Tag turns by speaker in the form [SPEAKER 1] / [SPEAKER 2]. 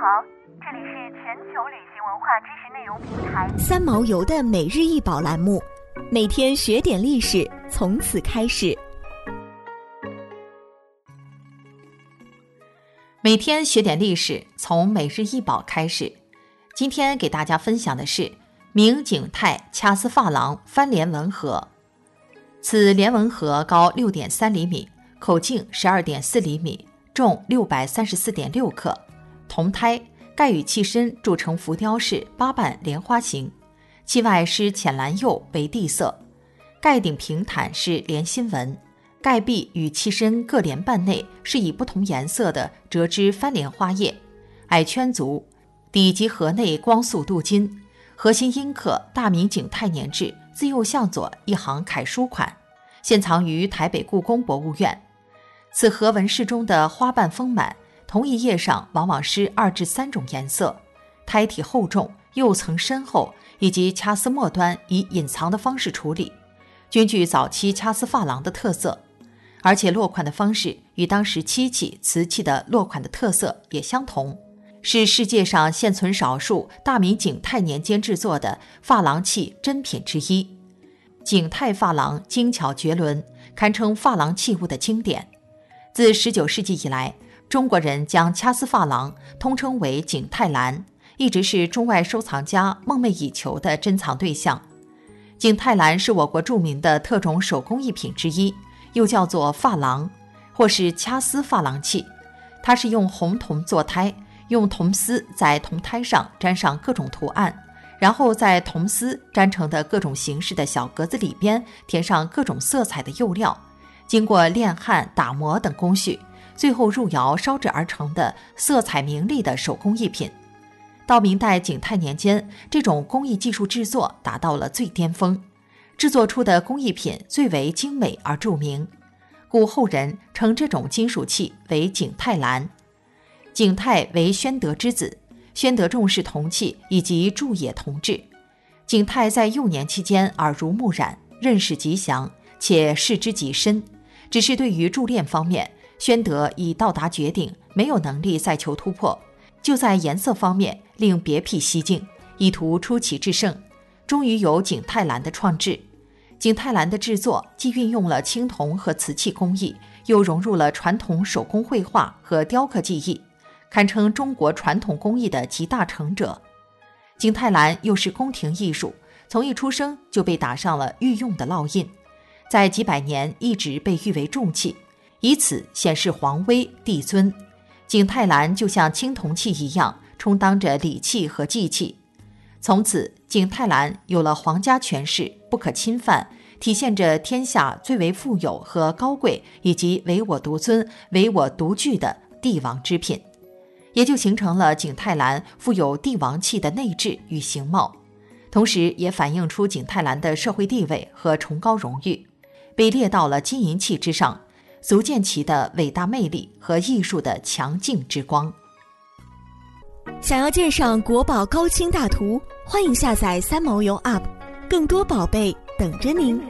[SPEAKER 1] 好，这里是全球旅行文化知识内容平台
[SPEAKER 2] 三毛游的每日一宝栏目，每天学点历史，从此开始。
[SPEAKER 3] 每天学点历史，从每日一宝开始。今天给大家分享的是明景泰掐丝珐琅翻莲纹盒。此莲纹盒高六点三厘米，口径十二点四厘米，重六百三十四点六克，铜胎，盖与器身铸成浮雕式八瓣莲花形，器外施浅蓝釉为地色，盖顶平坦是莲心纹。盖壁与器身各莲瓣内是以不同颜色的折枝翻莲花叶，矮圈足，底及盒内光素镀金，核心阴刻“大明景泰年制”自右向左一行楷书款，现藏于台北故宫博物院。此盒纹饰中的花瓣丰满，同一页上往往施二至三种颜色，胎体厚重，釉层深厚，以及掐丝末端以隐藏的方式处理，均具早期掐丝珐琅的特色。而且落款的方式与当时漆器、瓷器的落款的特色也相同，是世界上现存少数大明景泰年间制作的珐琅器珍品之一。景泰珐琅精巧绝伦，堪称珐琅器物的经典。自19世纪以来，中国人将掐丝珐琅通称为景泰蓝，一直是中外收藏家梦寐以求的珍藏对象。景泰蓝是我国著名的特种手工艺品之一。又叫做珐琅，或是掐丝珐琅器，它是用红铜做胎，用铜丝在铜胎上粘上各种图案，然后在铜丝粘成的各种形式的小格子里边填上各种色彩的釉料，经过炼焊、打磨等工序，最后入窑烧制而成的色彩明丽的手工艺品。到明代景泰年间，这种工艺技术制作达到了最巅峰。制作出的工艺品最为精美而著名，故后人称这种金属器为景泰蓝。景泰为宣德之子，宣德重视铜器以及铸冶铜制。景泰在幼年期间耳濡目染，认识极详，且视之极深。只是对于铸炼方面，宣德已到达绝顶，没有能力再求突破，就在颜色方面令别辟蹊径，以图出奇制胜。终于有景泰蓝的创制。景泰蓝的制作既运用了青铜和瓷器工艺，又融入了传统手工绘画和雕刻技艺，堪称中国传统工艺的集大成者。景泰蓝又是宫廷艺术，从一出生就被打上了御用的烙印，在几百年一直被誉为重器，以此显示皇威帝尊。景泰蓝就像青铜器一样，充当着礼器和祭器。从此，景泰蓝有了皇家权势，不可侵犯，体现着天下最为富有和高贵，以及唯我独尊、唯我独具的帝王之品，也就形成了景泰蓝富有帝王气的内质与形貌，同时也反映出景泰蓝的社会地位和崇高荣誉，被列到了金银器之上，足见其的伟大魅力和艺术的强劲之光。
[SPEAKER 2] 想要鉴赏国宝高清大图，欢迎下载三毛游 App，更多宝贝等着您。